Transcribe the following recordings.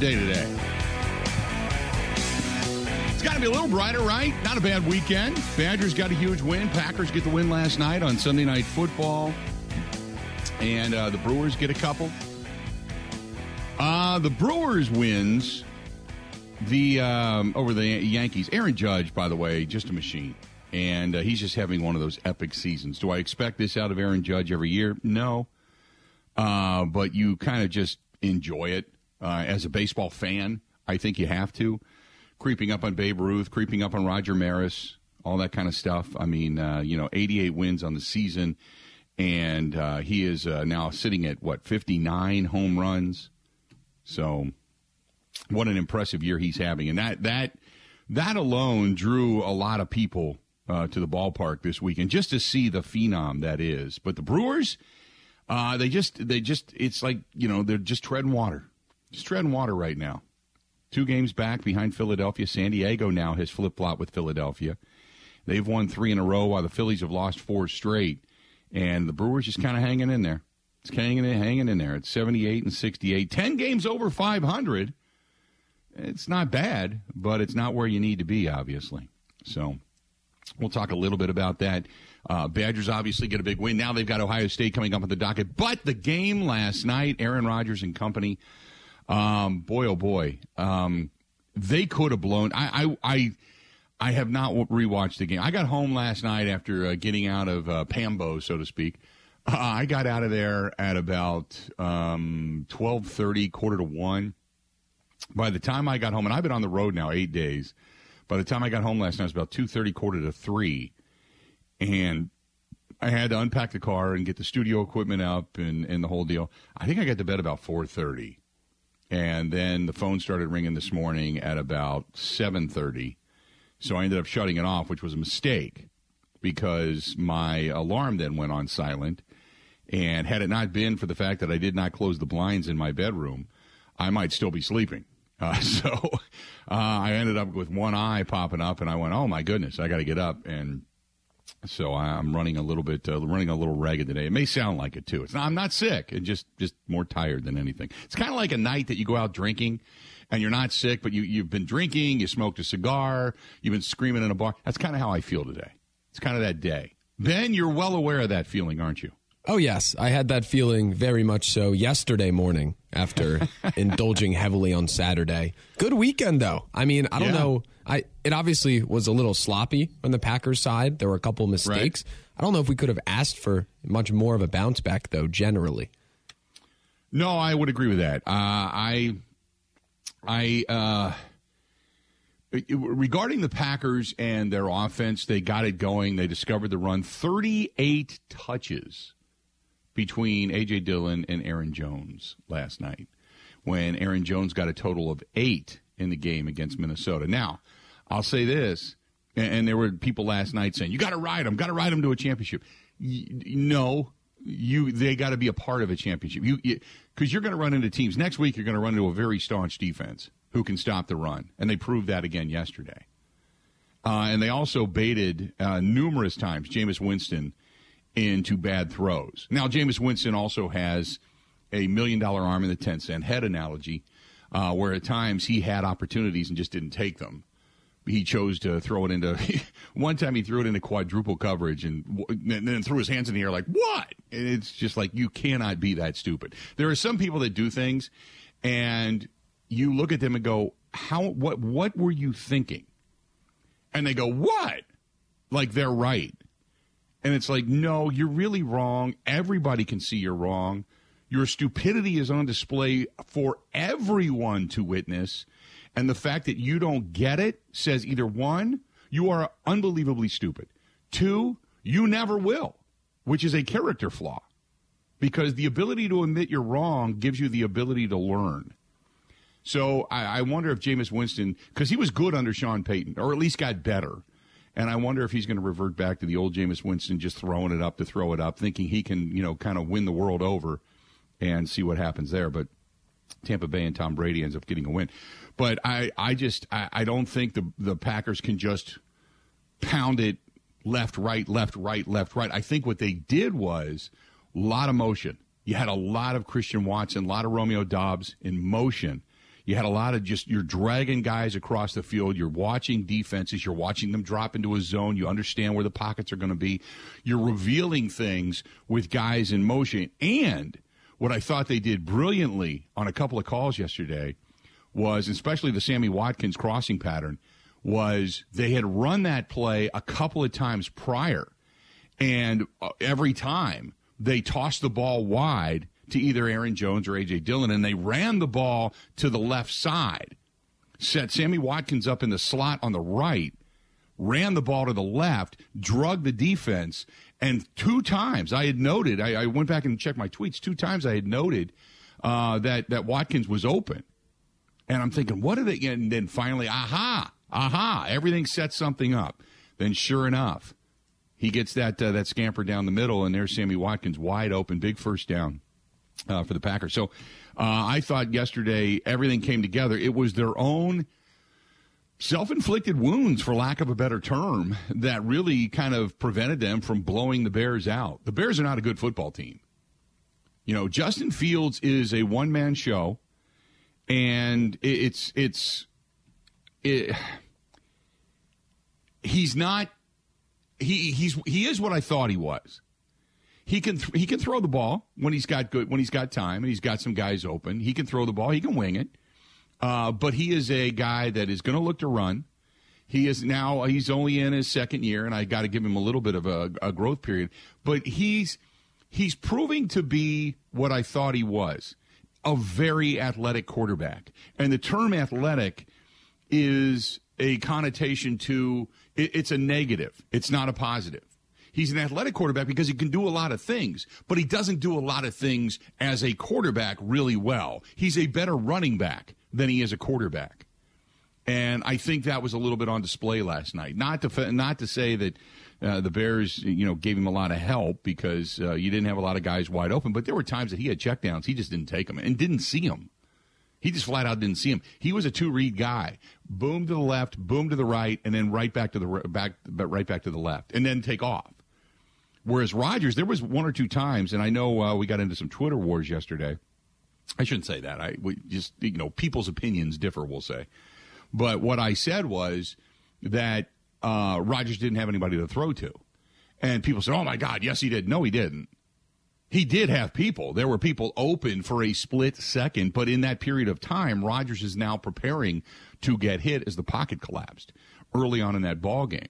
day today? It's got to be a little brighter, right? Not a bad weekend. Badgers got a huge win. Packers get the win last night on Sunday Night Football. And uh, the Brewers get a couple. Uh, the Brewers wins the um, over the Yankees. Aaron Judge, by the way, just a machine. And uh, he's just having one of those epic seasons. Do I expect this out of Aaron Judge every year? No. Uh, but you kind of just enjoy it uh, as a baseball fan. I think you have to. Creeping up on Babe Ruth, creeping up on Roger Maris, all that kind of stuff. I mean, uh, you know, 88 wins on the season, and uh, he is uh, now sitting at what 59 home runs. So, what an impressive year he's having, and that that that alone drew a lot of people uh, to the ballpark this weekend just to see the phenom that is. But the Brewers, uh, they just they just it's like you know they're just treading water, just treading water right now. Two games back behind Philadelphia. San Diego now has flip flop with Philadelphia. They've won three in a row while the Phillies have lost four straight, and the Brewers just kind of hanging in there. It's hanging in, hanging in there. It's 78 and 68. 10 games over 500. It's not bad, but it's not where you need to be, obviously. So we'll talk a little bit about that. Uh, Badgers obviously get a big win. Now they've got Ohio State coming up on the docket. But the game last night, Aaron Rodgers and company, um, boy, oh boy, um, they could have blown. I, I, I, I, have not rewatched the game. I got home last night after uh, getting out of uh, Pambo, so to speak. Uh, I got out of there at about um, twelve thirty, quarter to one. By the time I got home, and I've been on the road now eight days. By the time I got home last night, it was about two thirty, quarter to three, and I had to unpack the car and get the studio equipment up and, and the whole deal. I think I got to bed about four thirty, and then the phone started ringing this morning at about seven thirty. So I ended up shutting it off, which was a mistake because my alarm then went on silent. And had it not been for the fact that I did not close the blinds in my bedroom, I might still be sleeping. Uh, so uh, I ended up with one eye popping up, and I went, "Oh my goodness, I got to get up." And so I'm running a little bit, uh, running a little ragged today. It may sound like it too. It's not, I'm not sick, and just just more tired than anything. It's kind of like a night that you go out drinking, and you're not sick, but you you've been drinking, you smoked a cigar, you've been screaming in a bar. That's kind of how I feel today. It's kind of that day. Ben, you're well aware of that feeling, aren't you? Oh, yes. I had that feeling very much so yesterday morning after indulging heavily on Saturday. Good weekend, though. I mean, I don't yeah. know. I It obviously was a little sloppy on the Packers side. There were a couple mistakes. Right. I don't know if we could have asked for much more of a bounce back, though, generally. No, I would agree with that. Uh, I, I, uh, regarding the Packers and their offense, they got it going. They discovered the run. 38 touches between A.J. Dillon and Aaron Jones last night when Aaron Jones got a total of eight in the game against Minnesota. Now, I'll say this, and there were people last night saying, you got to ride them, got to ride them to a championship. No, you they got to be a part of a championship. You because you, are going to run into teams next week. You're going to run into a very staunch defense who can stop the run, and they proved that again yesterday. Uh, and they also baited uh, numerous times Jameis Winston into bad throws. Now, Jameis Winston also has a million dollar arm in the 10 cent head analogy, uh, where at times he had opportunities and just didn't take them. He chose to throw it into. one time he threw it into quadruple coverage and, and then threw his hands in the air like, what? And it's just like, you cannot be that stupid. There are some people that do things and you look at them and go, how, what, what were you thinking? And they go, what? Like they're right. And it's like, no, you're really wrong. Everybody can see you're wrong. Your stupidity is on display for everyone to witness. And the fact that you don't get it says either one, you are unbelievably stupid. Two, you never will, which is a character flaw. Because the ability to admit you're wrong gives you the ability to learn. So I, I wonder if Jameis Winston, because he was good under Sean Payton, or at least got better. And I wonder if he's going to revert back to the old Jameis Winston, just throwing it up to throw it up, thinking he can, you know, kind of win the world over and see what happens there. But Tampa Bay and Tom Brady ends up getting a win. But I, I just, I, I don't think the the Packers can just pound it left, right, left, right, left, right. I think what they did was a lot of motion. You had a lot of Christian Watson, a lot of Romeo Doubs in motion. You had a lot of just you're dragging guys across the field. You're watching defenses. You're watching them drop into a zone. You understand where the pockets are going to be. You're revealing things with guys in motion. And what I thought they did brilliantly on a couple of calls yesterday was, especially the Sammy Watkins crossing pattern, was they had run that play a couple of times prior, and uh, every time they tossed the ball wide to either Aaron Jones or AJ Dillon, and they ran the ball to the left side, set Sammy Watkins up in the slot on the right, ran the ball to the left, drug the defense, and two times I had noted, I, I went back and checked my tweets. Two times I had noted uh, that that Watkins was open, and I'm thinking, what are they? And then finally, aha, aha, everything sets something up. Then sure enough, he gets that uh, that scamper down the middle, and there's Sammy Watkins wide open, big first down uh, for the Packers. So uh, I thought yesterday everything came together. It was their own self-inflicted wounds, for lack of a better term, that really kind of prevented them from blowing the Bears out. The Bears are not a good football team. You know, Justin Fields is a one-man show, and it's it's it, he's not he he's he is what I thought he was. He can th- he can throw the ball when he's got good when he's got time and he's got some guys open. He can throw the ball. He can wing it. Uh, but he is a guy that is going to look to run. He is now he's only in his second year, and I got to give him a little bit of a, a growth period. But he's he's proving to be what I thought he was a very athletic quarterback. And the term athletic is a connotation to it, it's a negative. It's not a positive. He's an athletic quarterback because he can do a lot of things, but he doesn't do a lot of things as a quarterback really well. He's a better running back than he is a quarterback. And I think that was a little bit on display last night. Not to not to say that uh, the Bears, you know, gave him a lot of help because uh, you didn't have a lot of guys wide open, but there were times that he had checkdowns, he just didn't take them and didn't see them. He just flat out didn't see him. He was a two read guy. Boom to the left, boom to the right, and then right back to the back, but right back to the left, and then take off. Whereas Rodgers, there was one or two times, and I know uh, we got into some Twitter wars yesterday. I shouldn't say that. I just you know people's opinions differ. We'll say, but what I said was that uh, Rodgers didn't have anybody to throw to, and people said, "Oh my God, yes he did." No, he didn't. He did have people. There were people open for a split second, but in that period of time, Rodgers is now preparing to get hit as the pocket collapsed early on in that ball game.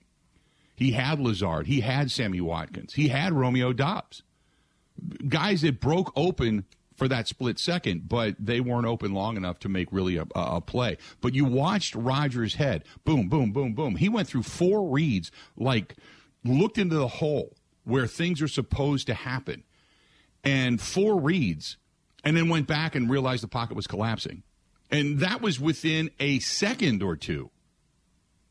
He had Lazard, he had Sammy Watkins, he had Romeo Doubs. guys that broke open for that split second, but they weren't open long enough to make really a, a play. But you watched Rodgers' head, boom, boom, boom, boom. He went through four reads, like looked into the hole where things are supposed to happen and four reads, and then went back and realized the pocket was collapsing. And that was within a second or two.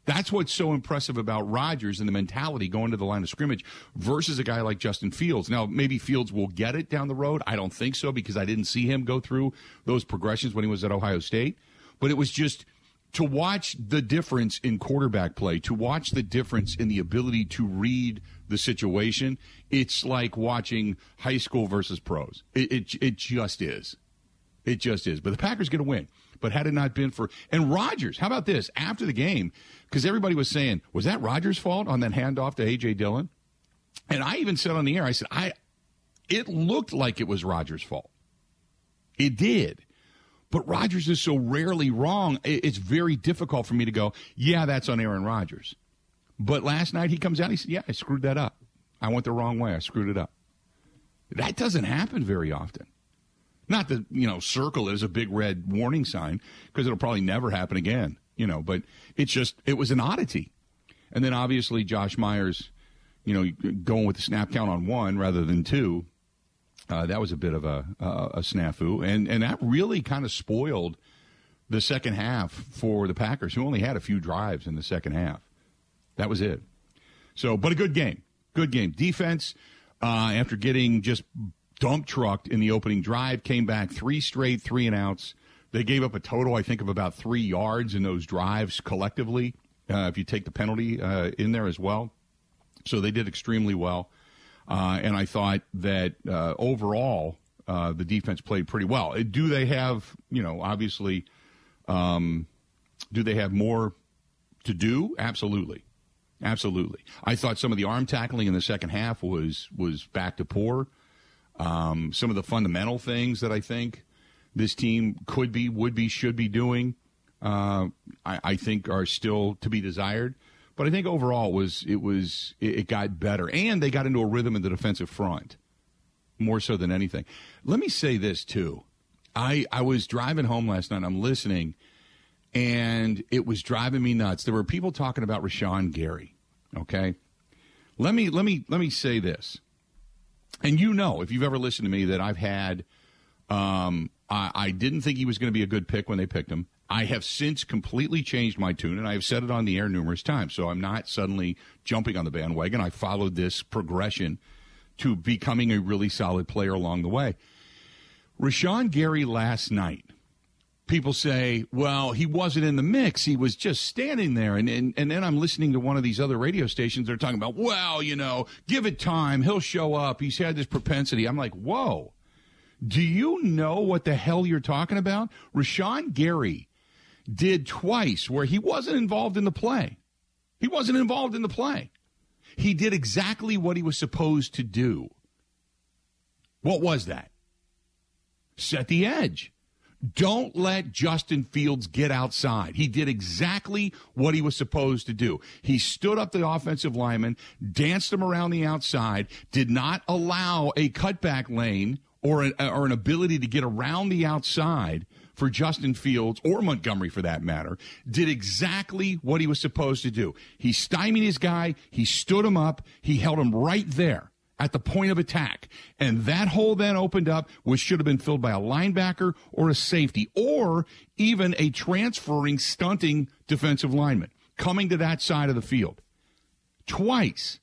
That's what's so impressive about Rodgers and the mentality going to the line of scrimmage versus a guy like Justin Fields. Now, maybe Fields will get it down the road. I don't think so because I didn't see him go through those progressions when he was at Ohio State. But it was just to watch the difference in quarterback play, to watch the difference in the ability to read the situation, it's like watching high school versus pros. It, it, it just is. It just is. But the Packers get a win. But had it not been for and Rodgers, how about this? After the game, because everybody was saying, was that Rodgers' fault on that handoff to AJ Dillon? And I even said on the air, I said, I it looked like it was Rodgers' fault. It did. But Rodgers is so rarely wrong, it's very difficult for me to go, yeah, that's on Aaron Rodgers. But last night he comes out, he said, yeah, I screwed that up. I went the wrong way. I screwed it up. That doesn't happen very often. Not that, you know, circle it as a big red warning sign because it'll probably never happen again, you know, but it's just, it was an oddity. And then obviously Josh Myers, you know, going with the snap count on one rather than two, uh, that was a bit of a, a snafu. And, and that really kind of spoiled the second half for the Packers, who only had a few drives in the second half. That was it. So, but a good game. Good game. Defense, uh, after getting just dump trucked in the opening drive, came back three straight three and outs. They gave up a total, I think, of about three yards in those drives collectively, uh, if you take the penalty uh, in there as well. So they did extremely well. Uh, and I thought that uh, overall, uh, the defense played pretty well. Do they have, you know, obviously Um, do they have more to do? Absolutely. Absolutely. I thought some of the arm tackling in the second half was was back to poor. Um, some of the fundamental things that I think this team could be, would be, should be doing, uh, I, I, think are still to be desired. But I think overall it was it was it, it got better, and they got into a rhythm in the defensive front more so than anything. Let me say this too. I I was driving home last night. I'm listening and it was driving me nuts. There were people talking about Rashan Gary. Okay, let me let me let me say this, and you know if you've ever listened to me that I've had, um, I, I didn't think he was going to be a good pick when they picked him. I have since completely changed my tune, and I have said it on the air numerous times. So I'm not suddenly jumping on the bandwagon. I followed this progression to becoming a really solid player along the way. Rashan Gary last night people say, well, he wasn't in the mix. He was just standing there. And, and, and then I'm listening to one of these other radio stations. They're talking about, well, you know, give it time. He'll show up. He's had this propensity. I'm like, whoa. Do you know what the hell you're talking about? Rashan Gary did twice where he wasn't involved in the play. He wasn't involved in the play. He did exactly what he was supposed to do. What was that? Set the edge. Don't let Justin Fields get outside. He did exactly what he was supposed to do. He stood up the offensive lineman, danced him around the outside, did not allow a cutback lane or an, or an ability to get around the outside for Justin Fields or Montgomery for that matter, did exactly what he was supposed to do. He stymied his guy, he stood him up, he held him right there at the point of attack. And that hole then opened up, which should have been filled by a linebacker or a safety or even a transferring, stunting defensive lineman coming to that side of the field. Twice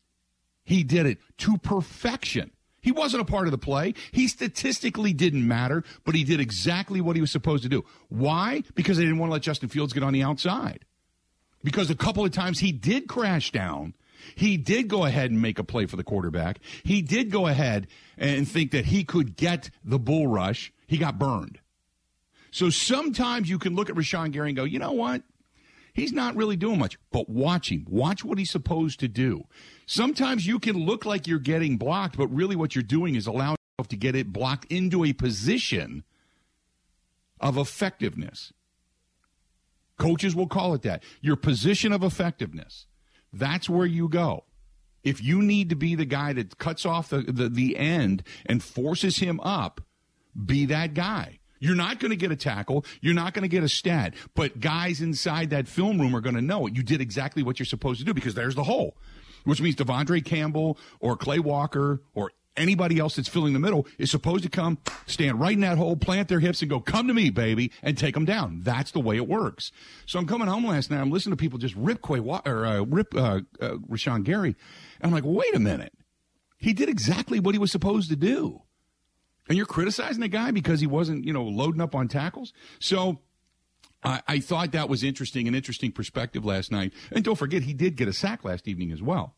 he did it to perfection. He wasn't a part of the play. He statistically didn't matter, but he did exactly what he was supposed to do. Why? Because they didn't want to let Justin Fields get on the outside. Because a couple of times he did crash down he did go ahead and make a play for the quarterback. He did go ahead and think that he could get the bull rush. He got burned. So sometimes you can look at Rashan Gary and go, you know what? He's not really doing much, but watch him. Watch what he's supposed to do. Sometimes you can look like you're getting blocked, but really what you're doing is allowing yourself to get it blocked into a position of effectiveness. Coaches will call it that. Your position of effectiveness. That's where you go. If you need to be the guy that cuts off the, the, the end and forces him up, be that guy. You're not going to get a tackle. You're not going to get a stat. But guys inside that film room are going to know it. You did exactly what you're supposed to do because there's the hole, which means De'Vondre Campbell or Quay Walker or anybody else that's filling the middle is supposed to come, stand right in that hole, plant their hips, and go, "Come to me, baby," and take them down. That's the way it works. So I'm coming home last night. I'm listening to people just rip Quay or uh, rip uh, uh, Rashan Gary, and I'm like, "Wait a minute, he did exactly what he was supposed to do." And you're criticizing the guy because he wasn't, you know, loading up on tackles. So I, I thought that was interesting, an interesting perspective last night. And don't forget, he did get a sack last evening as well.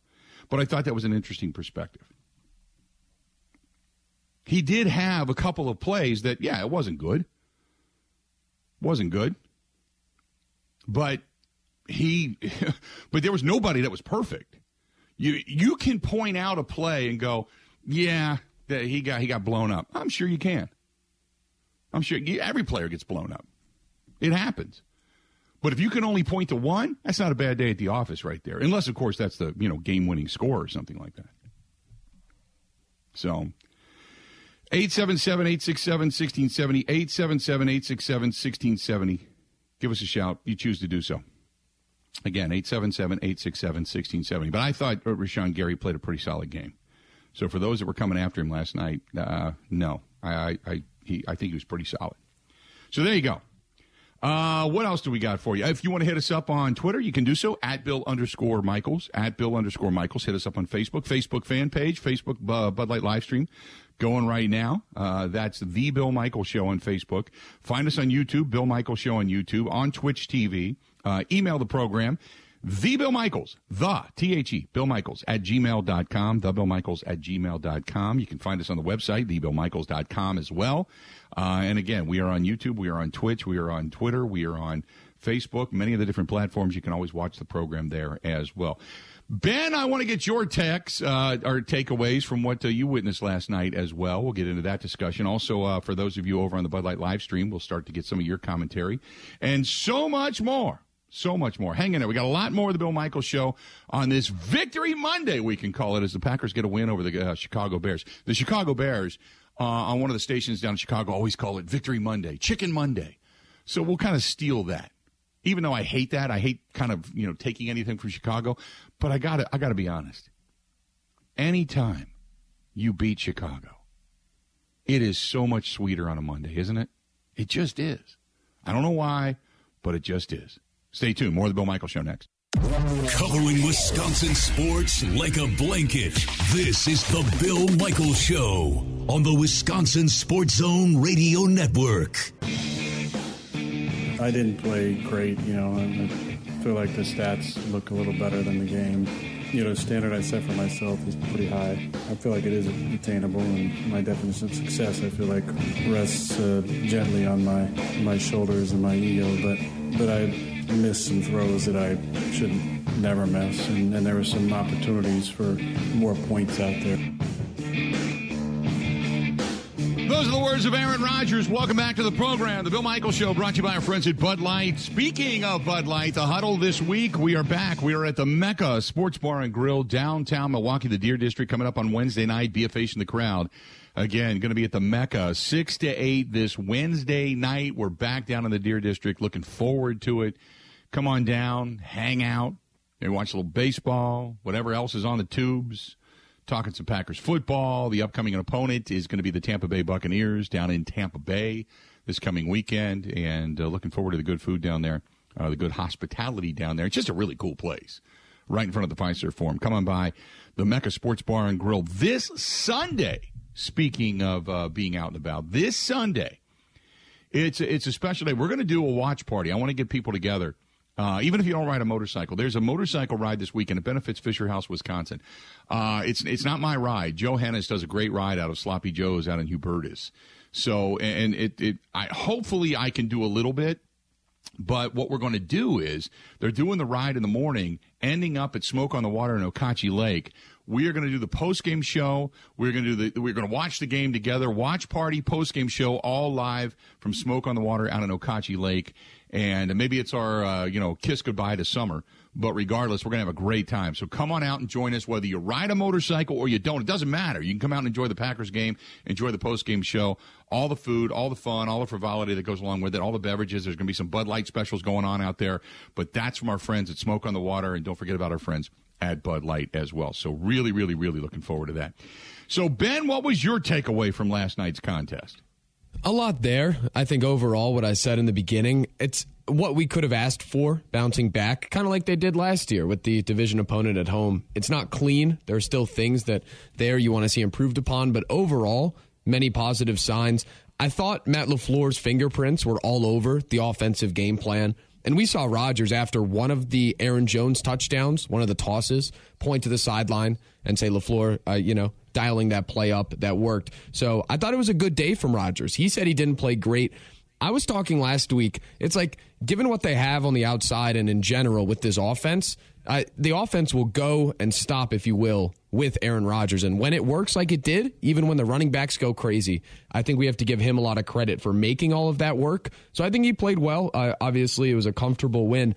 But I thought that was an interesting perspective he did have a couple of plays that, yeah, it wasn't good. Wasn't good. But he, but there was nobody that was perfect. You, you can point out a play and go, yeah, that he got, he got blown up. I'm sure you can. I'm sure every player gets blown up. It happens. But if you can only point to one, that's not a bad day at the office right there. Unless, of course, that's the, you know, game winning score or something like that. So 877 867 1670. 877 867 1670. Give us a shout. You choose to do so. Again, 877 867 1670. But I thought Rashan Gary played a pretty solid game. So for those that were coming after him last night, uh, no. I, I, he, I think he was pretty solid. So there you go. Uh, what else do we got for you? If you want to hit us up on Twitter, you can do so at Bill underscore Michaels. At Bill underscore Michaels. Hit us up on Facebook, Facebook fan page, Facebook uh, Bud Light live stream going right now. Uh, that's the Bill Michaels Show on Facebook. Find us on YouTube, Bill Michaels Show on YouTube, on Twitch TV. Uh, email the program. The Bill Michaels, the T H E, Bill Michaels at gmail.com, the Bill Michaels at gmail.com. You can find us on the website, thebillmichaels.com as well. Uh, and again, we are on YouTube, we are on Twitch, we are on Twitter, we are on Facebook, many of the different platforms. You can always watch the program there as well. Ben, I want to get your texts uh, or takeaways from what uh, you witnessed last night as well. We'll get into that discussion. Also, uh, for those of you over on the Bud Light live stream, we'll start to get some of your commentary and so much more. So much more. Hang in there. We got a lot more of the Bill Michaels show on this Victory Monday, we can call it, as the Packers get a win over the uh, Chicago Bears. The Chicago Bears uh, on one of the stations down in Chicago always call it Victory Monday, Chicken Monday. So we'll kind of steal that even though I hate that, I hate kind of you know taking anything from Chicago. But I got to I got to be honest. Anytime you beat Chicago, it is so much sweeter on a Monday, isn't it? It just is. I don't know why, but it just is. Stay tuned. More of the Bill Michael Show next. Covering Wisconsin sports like a blanket. This is the Bill Michael Show on the Wisconsin Sports Zone Radio Network. I didn't play great, you know. I feel like the stats look a little better than the game. You know, the standard I set for myself is pretty high. I feel like it is attainable, and my definition of success, I feel like, rests uh, gently on my my shoulders and my ego. But but I missed some throws that I should never miss, and, and there were some opportunities for more points out there. Those are the words of Aaron Rodgers. Welcome back to the program. The Bill Michael Show brought to you by our friends at Bud Light. Speaking of Bud Light, the huddle this week, we are back. We are at the Mecca Sports Bar and Grill, downtown Milwaukee, the Deer District, coming up on Wednesday night. Be a face in the crowd. Again, going to be at the Mecca, 6 to 8 this Wednesday night. We're back down in the Deer District. Looking forward to it. Come on down, hang out, maybe watch a little baseball, whatever else is on the tubes talking some Packers football. The upcoming opponent is going to be the Tampa Bay Buccaneers down in Tampa Bay this coming weekend, and uh, looking forward to the good food down there, uh, the good hospitality down there. It's just a really cool place, right in front of the Fiserv Forum. Come on by the Mecca Sports Bar and Grill this Sunday. Speaking of uh, being out and about, this Sunday, it's it's a special day. We're going to do a watch party. I want to get people together uh, even if you don't ride a motorcycle, there's a motorcycle ride this weekend. It benefits Fisher House, Wisconsin. Uh, it's it's not my ride. Joe does a great ride out of Sloppy Joe's out in Hubertus. So and it it I hopefully I can do a little bit. But what we're going to do is they're doing the ride in the morning, ending up at Smoke on the Water in Okauchee Lake. We are going to do the post game show. We're going to do the. We're going to watch the game together. Watch party post game show all live from Smoke on the Water out in Okauchee Lake and maybe it's our uh, you know kiss goodbye to summer. But regardless, we're gonna have a great time. So come on out and join us, whether you ride a motorcycle or you don't. It doesn't matter. You can come out and enjoy the Packers game, enjoy the post game show, all the food, all the fun, all the frivolity that goes along with it, all the beverages. There's gonna be some Bud Light specials going on out there. But that's from our friends at Smoke on the Water, and don't forget about our friends at Bud Light as well. So really, really, really looking forward to that. So Ben, what was your takeaway from last night's contest? A lot there. I think overall, what I said in the beginning, it's what we could have asked for bouncing back, kind of like they did last year with the division opponent at home. It's not clean. There are still things that there you want to see improved upon, but overall, many positive signs. I thought Matt LaFleur's fingerprints were all over the offensive game plan. And we saw Rodgers after one of the Aaron Jones touchdowns, one of the tosses, point to the sideline and say, LaFleur, uh, you know, dialing that play up that worked. So I thought it was a good day from Rodgers. He said he didn't play great. I was talking last week. It's like, given what they have on the outside and in general with this offense, the offense will go and stop, if you will, with Aaron Rodgers. And when it works like it did, even when the running backs go crazy, I think we have to give him a lot of credit for making all of that work. So I think he played well. Uh, obviously, it was a comfortable win.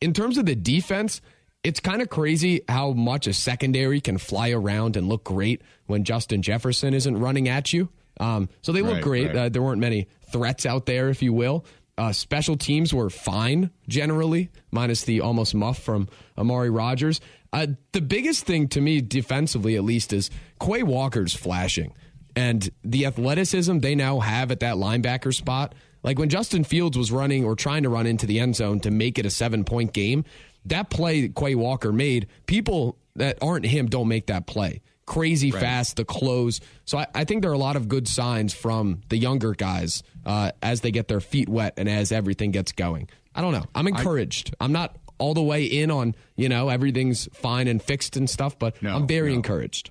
In terms of the defense, it's kind of crazy how much a secondary can fly around and look great when Justin Jefferson isn't running at you. Um, so they look right, great. Right. Uh, there weren't many threats out there, if you will. Uh, special teams were fine generally, minus the almost muff from Amari Rodgers. Uh, the biggest thing to me, defensively at least, is Quay Walker's flashing. And the athleticism they now have at that linebacker spot. Like when Justin Fields was running or trying to run into the end zone to make it a seven point game, that play Quay Walker made, people that aren't him don't make that play crazy right. fast, the close. So I, I, think there are a lot of good signs from the younger guys uh, as they get their feet wet and as everything gets going. I don't know. I'm encouraged. I, am not all the way in on, you know, everything's fine and fixed and stuff, but No, I'm very no. encouraged.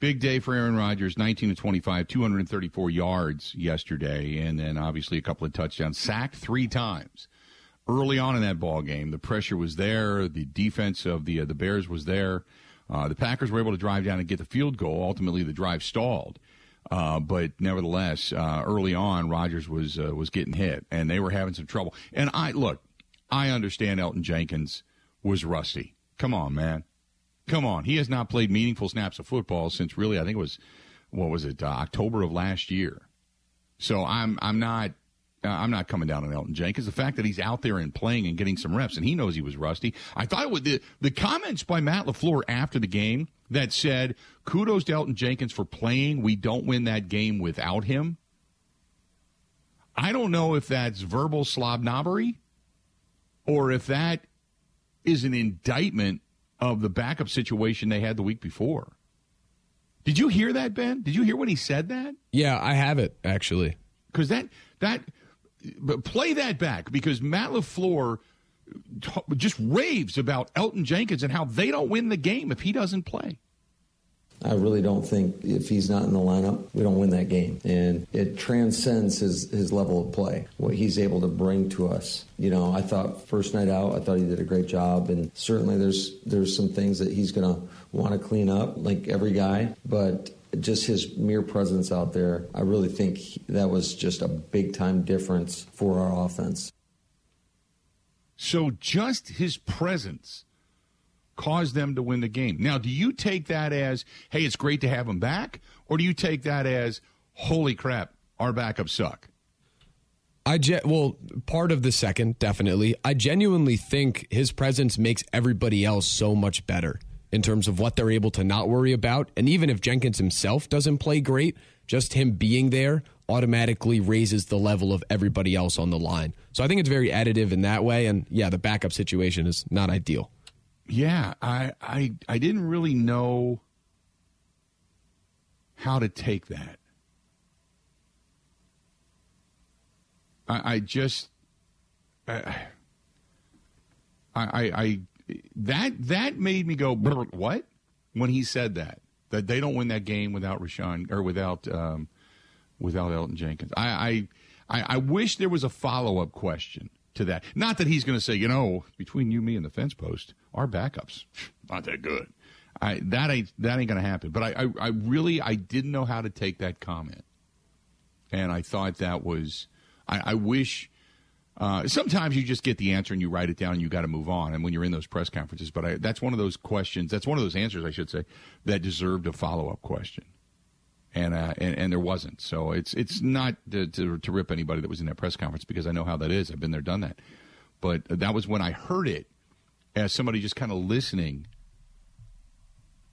Big day for Aaron Rodgers, 19 to 25, 234 yards yesterday, and then obviously a couple of touchdowns, sacked three times. Early on in that ball game, the pressure was there. The defense of the uh, the Bears was there. Uh, the Packers were able to drive down and get the field goal. Ultimately, the drive stalled, uh, but nevertheless, uh, early on, Rodgers was uh, was getting hit, and they were having some trouble. And I look, I understand Elgton Jenkins was rusty. Come on, man. Come on, he has not played meaningful snaps of football since really I think it was what was it uh, October of last year. So I'm I'm not Uh, I'm not coming down on Elgton Jenkins. The fact that he's out there and playing and getting some reps and he knows he was rusty. I thought it was the the comments by Matt LaFleur after the game that said kudos to Elgton Jenkins for playing. We don't win that game without him. I don't know if that's verbal slobnobbery or if that is an indictment of the backup situation they had the week before. Did you hear that, Ben? Did you hear when he said that? Yeah, I have it actually. Because that that but play that back because Matt LaFleur just raves about Elgton Jenkins and how they don't win the game if he doesn't play. I really don't think if he's not in the lineup, we don't win that game. And it transcends his, his level of play, what he's able to bring to us. You know, I thought first night out, I thought he did a great job. And certainly there's there's some things that he's going to want to clean up, like every guy. But just his mere presence out there, I really think that was just a big time difference for our offense. So just his presence caused them to win the game. Now, do you take that as, hey, it's great to have him back? Or do you take that as, holy crap, our backups suck? I ge- well, part of the second, definitely. I genuinely think his presence makes everybody else so much better in terms of what they're able to not worry about. And even if Jenkins himself doesn't play great, just him being there automatically raises the level of everybody else on the line. So I think it's very additive in that way. And yeah, the backup situation is not ideal. Yeah, I, I, I didn't really know how to take that. I, I just, uh, I, I, I, that that made me go what when he said that that they don't win that game without Rashan or without um, without Elgton Jenkins. I, I, I, wish there was a follow up question to that. Not that he's going to say, you know, between you, me, and the fence post, our backups not that good. I that ain't that ain't going to happen. But I, I, I really I didn't know how to take that comment, and I thought that was I, I wish. Uh, sometimes you just get the answer and you write it down and you got to move on. And when you're in those press conferences, but I, that's one of those questions. That's one of those answers, I should say, that deserved a follow up question and, uh, and and there wasn't. So it's it's not to, to to rip anybody that was in that press conference because I know how that is. I've been there, done that. But that was when I heard it as somebody just kind of listening.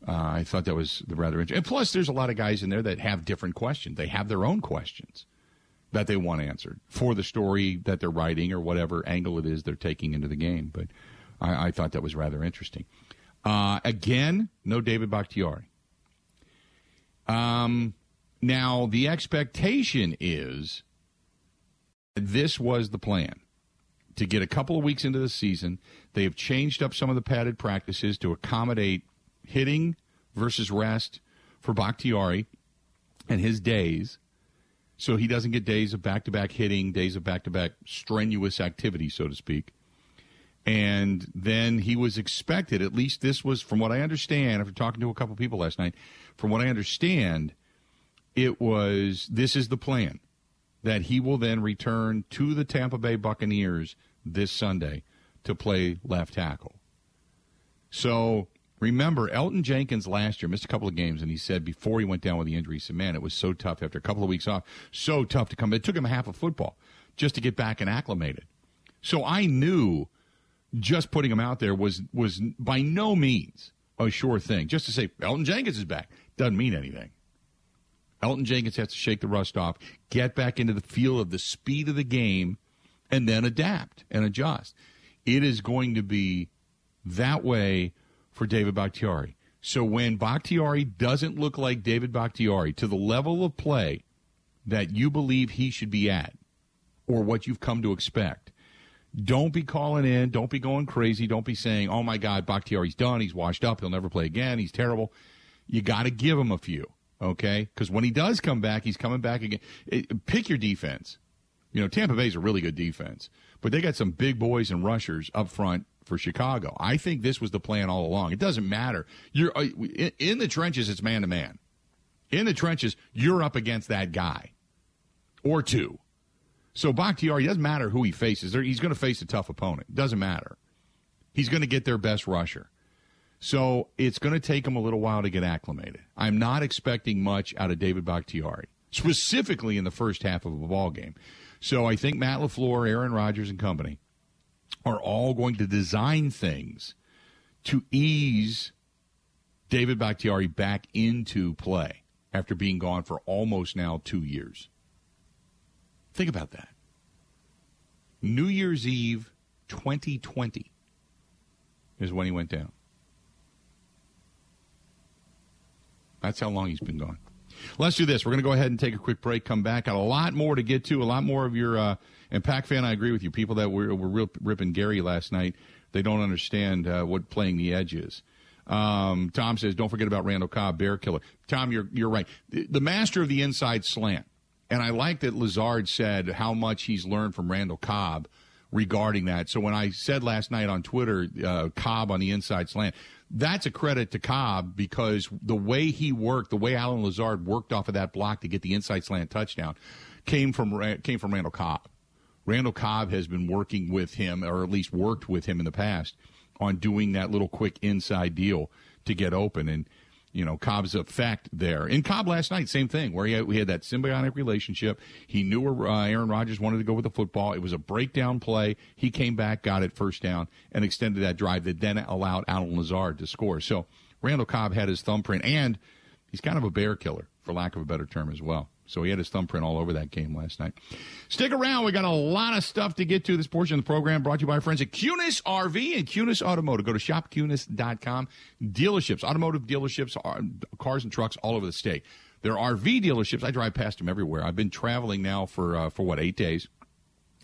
Uh, I thought that was rather interesting. And plus, there's a lot of guys in there that have different questions. They have their own questions that they want answered for the story that they're writing or whatever angle it is they're taking into the game. But I, I thought that was rather interesting. Uh, again, no David Bakhtiari. Um, now, the expectation is this was the plan to get a couple of weeks into the season. They have changed up some of the padded practices to accommodate hitting versus rest for Bakhtiari and his days. So he doesn't get days of back to back hitting, days of back to back strenuous activity, so to speak. And then he was expected, at least this was from what I understand, after talking to a couple people last night, from what I understand, it was this is the plan that he will then return to the Tampa Bay Buccaneers this Sunday to play left tackle. So remember, Elgton Jenkins last year missed a couple of games, and he said before he went down with the injury, he said, Man, it was so tough after a couple of weeks off, so tough to come. It took him half a football just to get back and acclimated. So I knew just putting him out there was was by no means a sure thing. Just to say Elgton Jenkins is back doesn't mean anything. Elgton Jenkins has to shake the rust off, get back into the feel of the speed of the game, and then adapt and adjust. It is going to be that way for David Bakhtiari. So when Bakhtiari doesn't look like David Bakhtiari to the level of play that you believe he should be at, or what you've come to expect, Don't be calling in. Don't be going crazy. Don't be saying, "Oh my God, Bakhtiari's done. He's washed up. He'll never play again. He's terrible." You got to give him a few, okay? Because when he does come back, he's coming back again. It, pick your defense. You know, Tampa Bay's a really good defense, but they got some big boys and rushers up front for Chicago. I think this was the plan all along. It doesn't matter. You're uh, in the trenches. It's man to man. In the trenches, you're up against that guy or two. So Bakhtiari doesn't matter who he faces. He's going to face a tough opponent. Doesn't matter. He's going to get their best rusher. So it's going to take him a little while to get acclimated. I'm not expecting much out of David Bakhtiari, specifically in the first half of a ball game. So I think Matt LaFleur, Aaron Rodgers, and company are all going to design things to ease David Bakhtiari back into play after being gone for almost now two years. Think about that. New Year's Eve 2020 is when he went down. That's how long he's been gone. Let's do this. We're going to go ahead and take a quick break, come back. Got a lot more to get to, a lot more of your. Uh, and Pac fan, I agree with you. People that were, were ripping Gary last night, they don't understand uh, what playing the edge is. Um, Tom says, don't forget about Randall Cobb, bear killer. Tom, you're, you're right. The, the master of the inside slant and I like that Lazard said how much he's learned from Randall Cobb regarding that. So when I said last night on Twitter, uh, Cobb on the inside slant, that's a credit to Cobb because the way he worked, the way Allen Lazard worked off of that block to get the inside slant touchdown, came from came from Randall Cobb. Randall Cobb has been working with him, or at least worked with him in the past, on doing that little quick inside deal to get open. And you know Cobb's effect there. In Cobb last night, same thing, where had, we had that symbiotic relationship. He knew where uh, Aaron Rodgers wanted to go with the football. It was a breakdown play. He came back, got it first down, and extended that drive that then allowed Allen Lazard to score. So Randall Cobb had his thumbprint, and he's kind of a bear killer, for lack of a better term, as well. So he had his thumbprint all over that game last night. Stick around. We got a lot of stuff to get to. This portion of the program brought to you by our friends at Kunes RV and Kunes Automotive. Go to shopkunes.com. Dealerships, automotive dealerships, cars and trucks all over the state. There are RV dealerships. I drive past them everywhere. I've been traveling now for, uh, for what, eight days?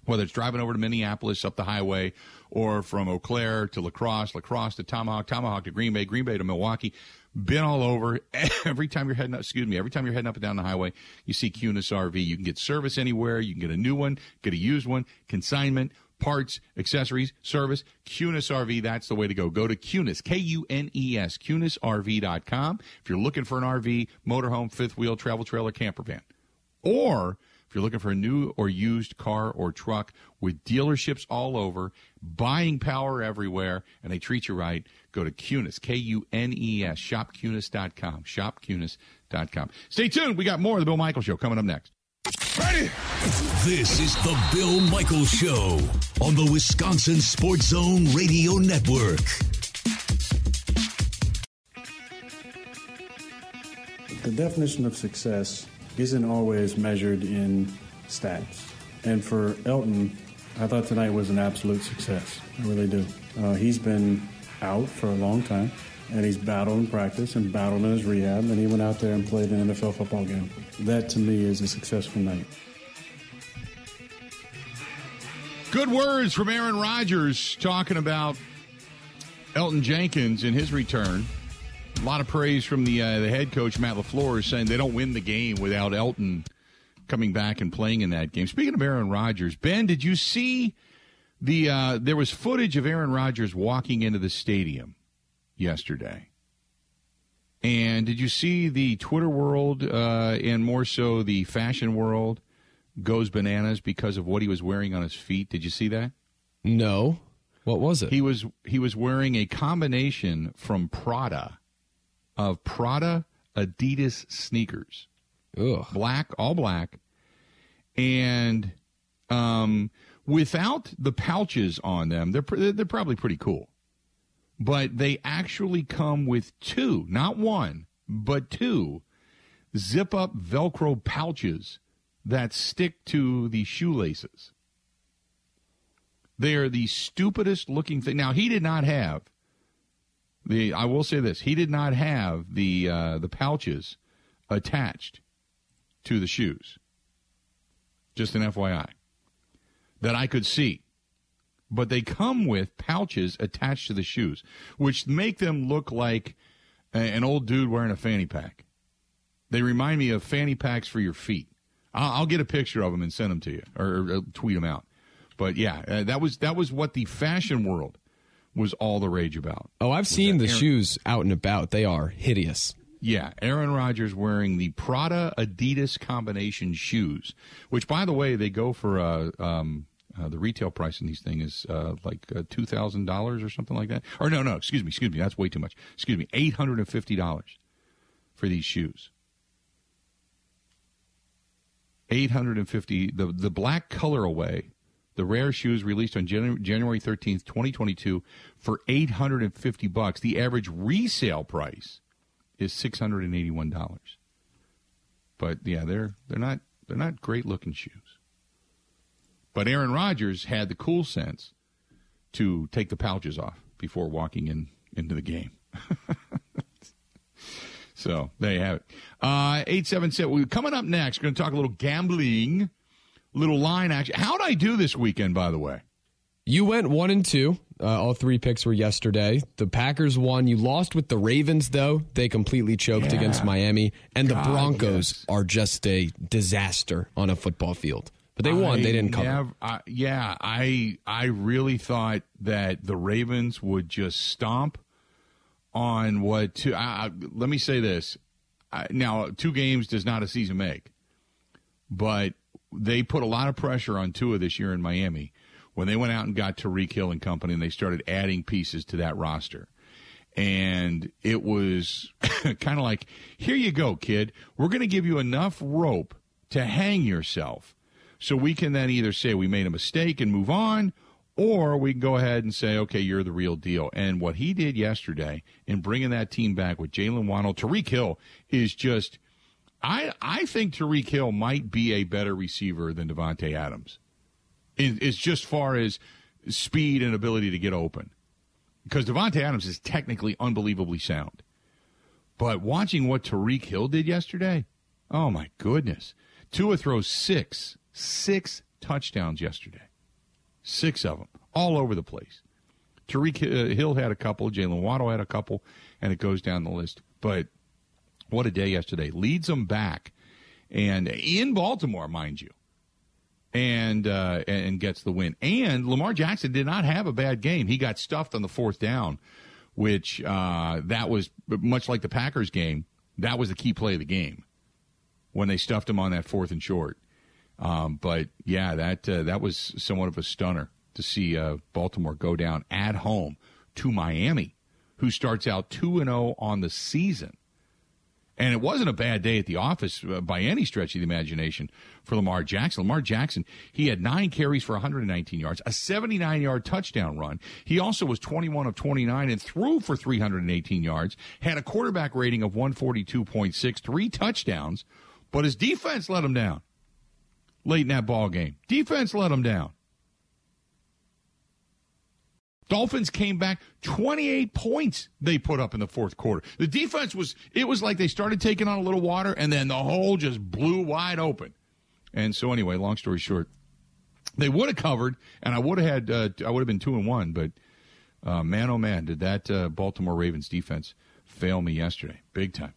Whether it's driving over to Minneapolis up the highway or from Eau Claire to La Crosse, La Crosse to Tomahawk, Tomahawk to Green Bay, Green Bay to Milwaukee been all over. Every time you're heading up, excuse me, every time you're heading up and down the highway, you see Kunes RV. You can get service anywhere. You can get a new one, get a used one, consignment, parts, accessories, service. Kunes RV, that's the way to go. Go to Kunes, K-U-N-E-S, KunesRV.com. If you're looking for an RV, motorhome, fifth wheel, travel trailer, camper van. Or if you're looking for a new or used car or truck with dealerships all over, buying power everywhere, and they treat you right, go to Kunes, K U N E S, shopkunes.com. Shopkunes.com. Stay tuned. We got more of the Bill Michael Show coming up next. Ready? This is the Bill Michael Show on the Wisconsin Sports Zone Radio Network. The definition of success isn't always measured in stats. And for Elgton, I thought tonight was an absolute success. I really do. Uh, he's been out for a long time, and he's battled in practice and battled in his rehab, and he went out there and played an NFL football game. That to me is a successful night. Good words from Aaron Rodgers talking about Elgton Jenkins in his return. A lot of praise from the uh, the head coach Matt LaFleur saying they don't win the game without Elgton coming back and playing in that game. Speaking of Aaron Rodgers, Ben, did you see the uh, there was footage of Aaron Rodgers walking into the stadium yesterday? And did you see the Twitter world uh, and more so the fashion world goes bananas because of what he was wearing on his feet? Did you see that? No. What was it? He was he was wearing a combination from Prada of Prada Adidas sneakers. Ugh. Black, all black. And um, without the pouches on them, they're, they're probably pretty cool. But they actually come with two, not one, but two zip up Velcro pouches that stick to the shoelaces. They are the stupidest looking thing. Now, he did not have the I will say this: he did not have the uh, the pouches attached to the shoes. Just an FYI that I could see. but they come with pouches attached to the shoes, which make them look like a, an old dude wearing a fanny pack. They remind me of fanny packs for your feet. I'll, I'll get a picture of them and send them to you, or, or uh, tweet them out. But yeah, uh, that was that was what the fashion world was all the rage about. Oh, I've seen the shoes out and about. They are hideous. Yeah, Aaron Rodgers wearing the Prada Adidas combination shoes, which, by the way, they go for uh, um, uh, the retail price in these things is uh, like uh, two thousand dollars or something like that. Or no, no, excuse me, excuse me, that's way too much. Excuse me, eight hundred and fifty dollars for these shoes. Eight hundred and fifty. The the black colorway, the rare shoes released on Janu- January thirteenth, twenty twenty two, for eight hundred and fifty bucks. The average resale price is six hundred and eighty one dollars. But yeah, they're they're not they're not great looking shoes. But Aaron Rodgers had the cool sense to take the pouches off before walking in into the game. so there you have it. Uh, eight seven seven. We're coming up next. We're Going to talk a little gambling, little line action. How'd I do this weekend, by the way? You went one and two. Uh, all three picks were yesterday. The Packers won. You lost with the Ravens, though. They completely choked Yeah. against Miami. And God, the Broncos yes. are just a disaster on a football field. But they won. I they didn't cover. nev- I- yeah, I I really thought that the Ravens would just stomp on what. Two, I, let me say this. Now, two games does not a season make, but they put a lot of pressure on Tua this year in Miami when they went out and got Tyreek Hill and company, and they started adding pieces to that roster. And it was kind of like, here you go, kid. We're going to give you enough rope to hang yourself so we can then either say we made a mistake and move on, or we can go ahead and say, okay, you're the real deal. And what he did yesterday in bringing that team back with Jaylen Waddle, Tyreek Hill is just. I I think Tyreek Hill might be a better receiver than Davante Adams. Is is just far as speed and ability to get open, because Davante Adams is technically unbelievably sound. But watching what Tyreek Hill did yesterday, oh my goodness! Tua throws six six touchdowns yesterday, six of them all over the place. Tyreek uh, Hill had a couple, Jaylen Waddle had a couple, and it goes down the list. But what a day yesterday! Leads them back, and in Baltimore, mind you, and uh, and gets the win. And Lamar Jackson did not have a bad game. He got stuffed on the fourth down, which uh, that was much like the Packers game. That was the key play of the game when they stuffed him on that fourth and short. Um, but yeah, that uh, that was somewhat of a stunner to see uh, Baltimore go down at home to Miami, who starts out two and zero on the season. And it wasn't a bad day at the office uh, by any stretch of the imagination for Lamar Jackson. Lamar Jackson, he had nine carries for 119 yards, a 79 yard touchdown run. He also was 21 of 29 and threw for 318 yards, had a quarterback rating of 142.6, three touchdowns, but his defense let him down late in that ball game. Defense let him down. Dolphins came back 28 points they put up in the fourth quarter. The defense was it was like they started taking on a little water and then the hole just blew wide open. And so anyway, long story short, they would have covered and I would have had uh, I would have been 2 and 1, but uh, man oh man, did that uh, Baltimore Ravens defense fail me yesterday. Big time.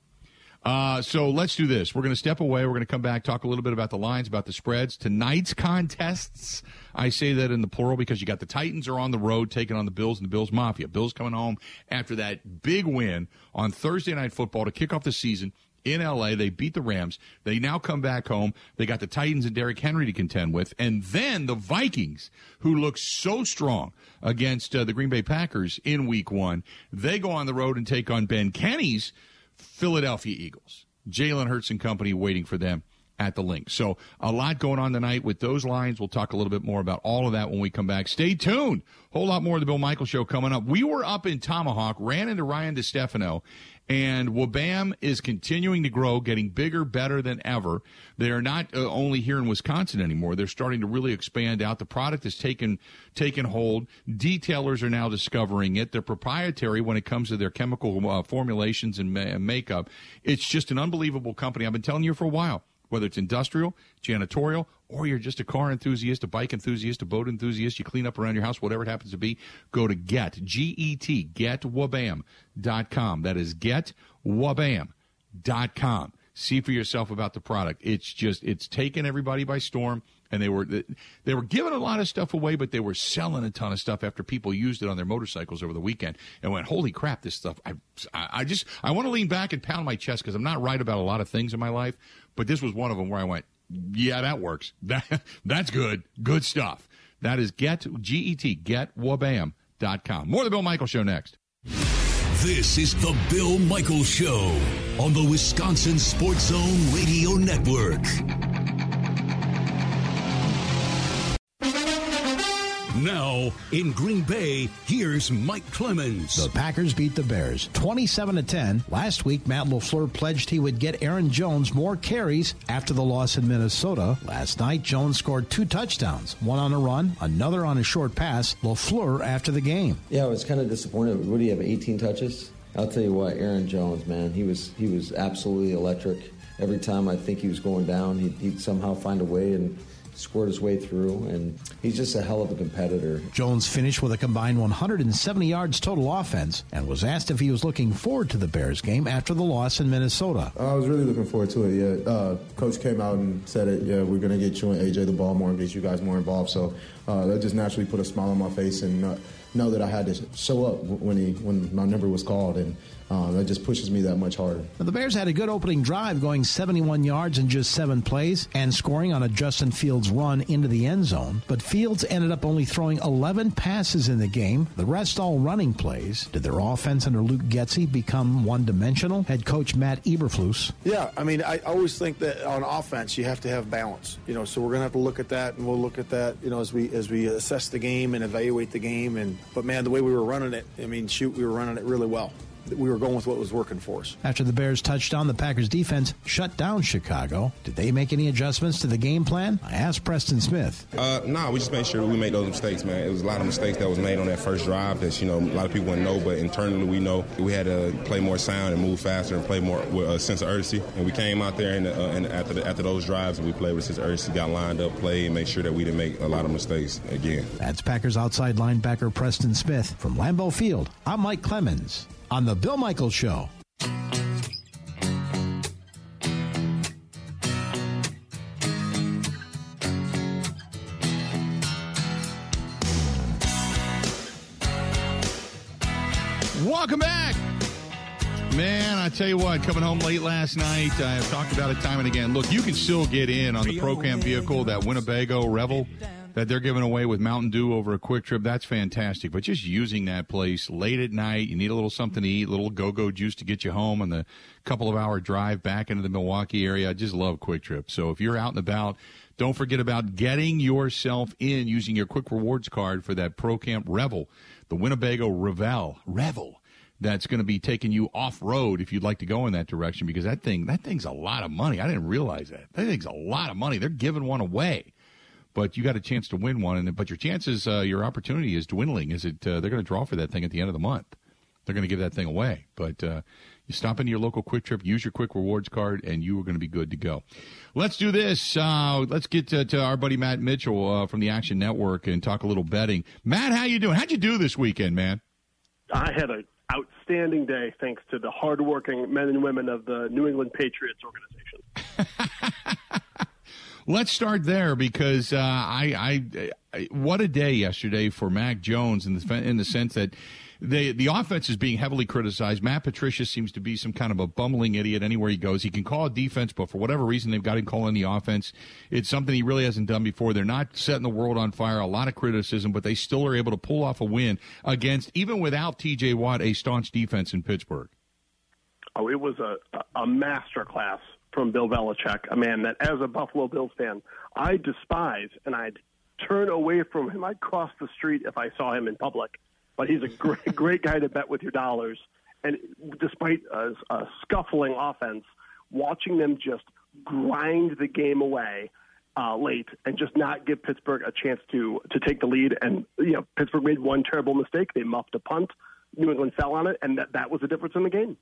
Uh, so let's do this. We're going to step away. We're going to come back, talk a little bit about the lines, about the spreads. Tonight's contests, I say that in the plural because you got the Titans are on the road taking on the Bills and the Bills Mafia. Bills coming home after that big win on Thursday Night Football to kick off the season in LA. They beat the Rams. They now come back home. They got the Titans and Derrick Henry to contend with. And then the Vikings, who look so strong against uh, the Green Bay Packers in week one, they go on the road and take on Ben Kenny's Philadelphia Eagles. Jalen Hurts and company waiting for them at the Linc. So a lot going on tonight with those lines. We'll talk a little bit more about all of that when we come back. Stay tuned. Whole lot more of the Bill Michael Show coming up. We were up in Tomahawk, ran into Ryan DeStefano, and Wabam is continuing to grow, getting bigger, better than ever. They are not uh, only here in Wisconsin anymore. They're starting to really expand out. The product has taken taken hold. Detailers are now discovering it. They're proprietary when it comes to their chemical uh, formulations and ma- makeup. It's just an unbelievable company. I've been telling you for a while whether it's industrial, janitorial, or you're just a car enthusiast, a bike enthusiast, a boat enthusiast, you clean up around your house, whatever it happens to be, go to Get, G E T, getwabam.com. That is getwabam.com. See for yourself about the product. It's just, it's taken everybody by storm and they were they were giving a lot of stuff away, but they were selling a ton of stuff after people used it on their motorcycles over the weekend and went, "Holy crap, this stuff!" I I just I want to lean back and pound my chest because I'm not right about a lot of things in my life, but this was one of them where I went, "Yeah, that works. That that's good. Good stuff." That is get g e t getwabam.com. More the Bill Michael Show next. This is the Bill Michael Show on the Wisconsin Sports Zone Radio Network. Now, in Green Bay, here's Mike Clemens. The Packers beat the Bears 27 to 10. Last week, Matt LaFleur pledged he would get Aaron Jones more carries after the loss in Minnesota. Last night, Jones scored two touchdowns, one on a run, another on a short pass. LaFleur after the game. Yeah, I was kind of disappointed. What do you have, 18 touches? I'll tell you what, Aaron Jones, man, he was he was absolutely electric. Every time I think he was going down, he'd, he'd somehow find a way and scored his way through, and he's just a hell of a competitor. Jones finished with a combined 170 yards total offense and was asked if he was looking forward to the Bears game after the loss in Minnesota. I was really looking forward to it, yeah. Uh, Coach came out and said it, yeah, we're going to get you and AJ the ball more and get you guys more involved. So uh, that just naturally put a smile on my face and uh, know that I had to show up when he when my number was called and um, that just pushes me that much harder. The Bears had a good opening drive, going 71 yards in just seven plays and scoring on a Justin Fields run into the end zone. But Fields ended up only throwing 11 passes in the game, the rest all running plays. Did their offense under Luke Getsy become one dimensional? Head coach Matt Eberflus. Yeah, I mean, I always think that on offense you have to have balance. You know, so we're going to have to look at that, and we'll look at that. You know, as we as we assess the game and evaluate the game. And but man, the way we were running it, I mean, shoot, we were running it really well we were going with what was working for us. After the Bears touchdown, the Packers defense shut down Chicago. Did they make any adjustments to the game plan? I asked Preston Smith. Uh, no, nah, we just made sure we made those mistakes, man. It was a lot of mistakes that was made on that first drive that you know a lot of people wouldn't know, but internally we know we had to play more sound and move faster and play more with a sense of urgency. And we came out there and, uh, and after the, after those drives, and we played with a sense of urgency, got lined up, played, and made sure that we didn't make a lot of mistakes again. That's Packers outside linebacker Preston Smith from Lambeau Field. I'm Mike Clemens on The Bill Michaels Show. Welcome back. Man, I tell you what, coming home late last night, I have talked about it time and again. Look, you can still get in on the Pro-Cam vehicle, that Winnebago Revel that they're giving away with Mountain Dew over a QuikTrip. That's fantastic. But just using that place late at night, you need a little something to eat, a little go-go juice to get you home, and the couple of hour drive back into the Milwaukee area. I just love QuikTrip. So if you're out and about, don't forget about getting yourself in using your Quick Rewards card for that Pro-Camp Revel, the Winnebago Revel Revel that's going to be taking you off road if you'd like to go in that direction because that thing that thing's a lot of money. I didn't realize that. That thing's a lot of money. They're giving one away but you got a chance to win one. And but your chances, uh, your opportunity is dwindling. Is it? Uh, they're going to draw for that thing at the end of the month. They're going to give that thing away. But uh, you stop into your local QuikTrip, use your Quick Rewards card, and you are going to be good to go. Let's do this. Uh, let's get to, to, our buddy Matt Mitchell uh, from the Action Network and talk a little betting. Matt, how you doing? How'd you do this weekend, man? I had an outstanding day, thanks to the hardworking men and women of the New England Patriots organization. Let's start there because uh, I, I, I, what a day yesterday for Mac Jones in the in the sense that the the offense is being heavily criticized. Matt Patricia seems to be some kind of a bumbling idiot anywhere he goes. He can call a defense, but for whatever reason they've got him calling the offense. It's something he really hasn't done before. They're not setting the world on fire. A lot of criticism, but they still are able to pull off a win against even without T.J. Watt, a staunch defense in Pittsburgh. Oh, it was a a master class from Bill Belichick, a man that, as a Buffalo Bills fan, I despise, and I'd turn away from him. I'd cross the street if I saw him in public. But he's a great, great guy to bet with your dollars. And despite a, a scuffling offense, watching them just grind the game away uh, late and just not give Pittsburgh a chance to to take the lead. And you know, Pittsburgh made one terrible mistake. They muffed a punt. New England fell on it, and that that was the difference in the game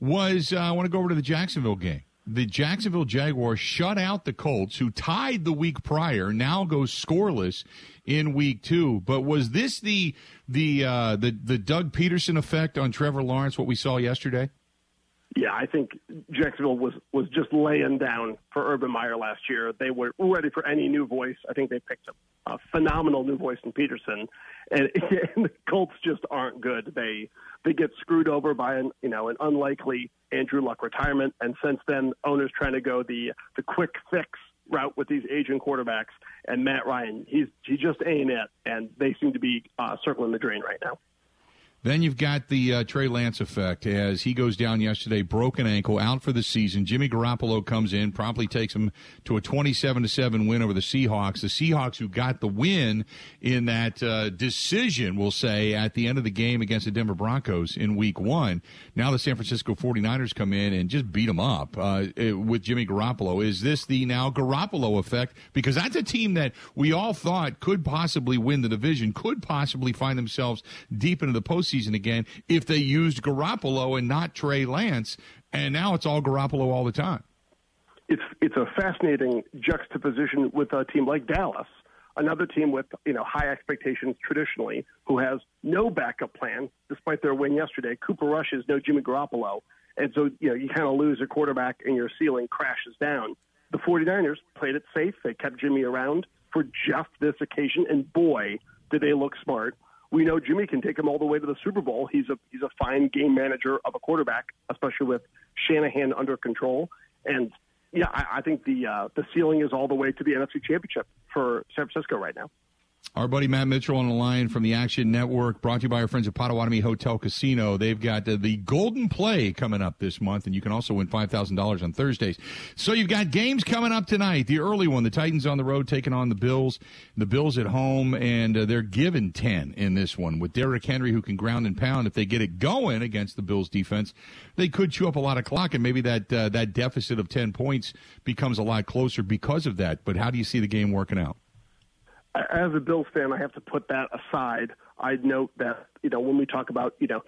was uh, I want to go over to the Jacksonville game. the Jacksonville Jaguars shut out the Colts, who tied the week prior, now goes scoreless in week two. But was this the the uh, the the Doug Pederson effect on Trevor Lawrence? What we saw yesterday? Yeah, I think Jacksonville was was just laying down for Urban Meyer last year. They were ready for any new voice. I think they picked a, a phenomenal new voice in Pederson, and, and the Colts just aren't good. They they get screwed over by an you know an unlikely Andrew Luck retirement, and since then owners trying to go the the quick fix route with these aging quarterbacks. And Matt Ryan, he's he just ain't it, and they seem to be uh, circling the drain right now. Then you've got the uh, Trey Lance effect as he goes down yesterday, broken ankle, out for the season. Jimmy Garoppolo comes in, promptly takes him to a 27 to 7 win over the Seahawks. The Seahawks who got the win in that uh, decision, we'll say, at the end of the game against the Denver Broncos in week one. Now the San Francisco 49ers come in and just beat them up uh, with Jimmy Garoppolo. Is this the now Garoppolo effect? Because that's a team that we all thought could possibly win the division, could possibly find themselves deep into the postseason postseason again if they used Garoppolo and not Trey Lance. And now it's all Garoppolo all the time. It's it's a fascinating juxtaposition with a team like Dallas, another team with you know high expectations traditionally, who has no backup plan despite their win yesterday. Cooper Rush is no Jimmy Garoppolo, and so you know you kind of lose a quarterback and your ceiling crashes down. The 49ers played it safe. They kept Jimmy around for just this occasion, and boy, did they look smart we know Jimmy can take him all the way to the Super Bowl. He's a he's a fine game manager of a quarterback, especially with Shanahan under control. And yeah, I, I think the uh, the ceiling is all the way to the NFC Championship for San Francisco right now. Our buddy Matt Mitchell on the line from the Action Network, brought to you by our friends at Potawatomi Hotel Casino. They've got uh, the Golden Play coming up this month, and you can also win $5,000 on Thursdays. So you've got games coming up tonight. The early one, the Titans on the road taking on the Bills, the Bills at home, and uh, they're given 10 in this one with Derrick Henry, who can ground and pound. If they get it going against the Bills defense, they could chew up a lot of clock, and maybe that, uh, that deficit of 10 points becomes a lot closer because of that. But how do you see the game working out? As a Bills fan, I have to put that aside. I'd note that you know when we talk about you know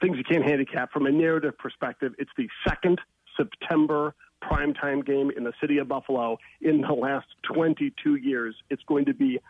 things you can't handicap from a narrative perspective, it's the second September primetime game in the city of Buffalo in the last 22 years. It's going to be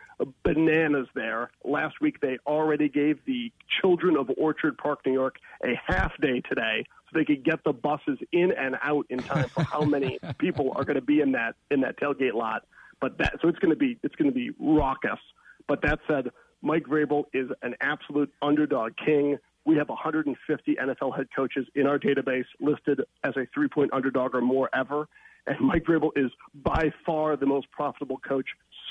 bananas there. Last week they already gave the children of Orchard Park, New York, a half day today so they could get the buses in and out in time for how many people are going to be in that in that tailgate lot. But that so it's going to be it's going to be raucous. But that said, Mike Vrabel is an absolute underdog king. We have 150 NFL head coaches in our database listed as a three point underdog or more ever. And Mike Vrabel is by far the most profitable coach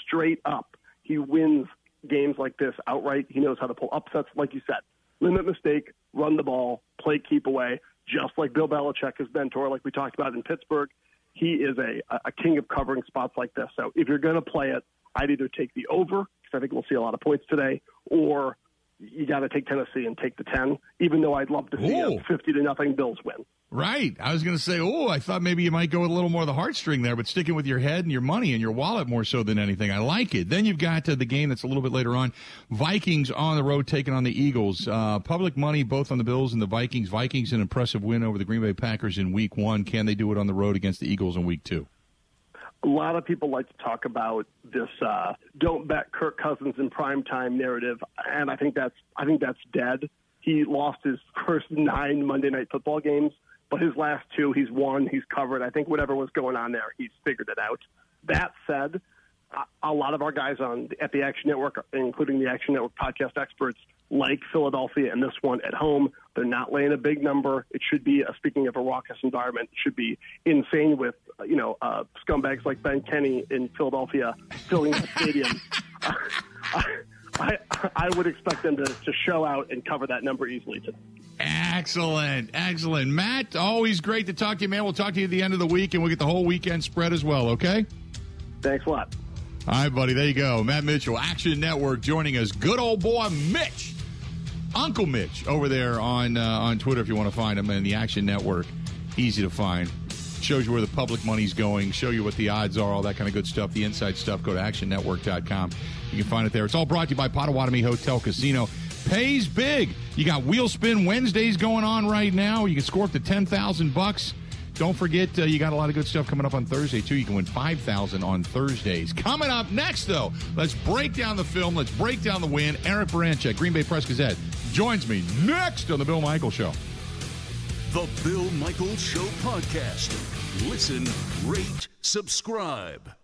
straight up. He wins games like this outright. He knows how to pull upsets, like you said. Limit mistake, run the ball, play keep away, just like Bill Belichick, his mentor, like we talked about in Pittsburgh he is a, a king of covering spots like this. So if you're going to play it, I'd either take the over, because I think we'll see a lot of points today, or you got to take Tennessee and take the 10, even though I'd love to see Ooh. a 50 to nothing Bills win. Right. I was going to say, oh, I thought maybe you might go with a little more of the heartstring there, but sticking with your head and your money and your wallet more so than anything. I like it. Then you've got uh, the game that's a little bit later on. Vikings on the road taking on the Eagles. Uh, public money both on the Bills and the Vikings. Vikings an impressive win over the Green Bay Packers in week one. Can they do it on the road against the Eagles in week two? A lot of people like to talk about this uh, "don't bet Kirk Cousins in prime time" narrative, and I think that's I think that's dead. He lost his first nine Monday Night Football games but his last two, he's won, he's covered. I think whatever was going on there, he's figured it out. That said, a lot of our guys on at the Action Network, including the Action Network podcast experts, like Philadelphia and this one at home. They're not laying a big number. It should be, uh, speaking of a raucous environment, it should be insane with uh, you know uh, scumbags like Ben Kenny in Philadelphia filling the stadium. I, I would expect them to, to show out and cover that number easily today. Excellent. Excellent. Matt, always great to talk to you, man. We'll talk to you at the end of the week, and we'll get the whole weekend spread as well, okay? Thanks a lot. All right, buddy. There you go. Matt Mitchell, Action Network, joining us. Good old boy, Mitch. Uncle Mitch over there on uh, on Twitter if you want to find him, and the Action Network. Easy to find. Shows you where the public money's going, show you what the odds are, all that kind of good stuff, the inside stuff. Go to actionnetwork.com. You can find it there. It's all brought to you by Potawatomi Hotel Casino pays big. You got wheel spin Wednesdays going on right now. You can score up to ten thousand bucks Don't forget, uh, you got a lot of good stuff coming up on Thursday, too. You can win 5000 on Thursdays. Coming up next, though, let's break down the film. Let's break down the win. Eric Baranchek, Green Bay Press Gazette, joins me next on The Bill Michael Show. The Bill Michaels Show podcast. Listen, rate, subscribe.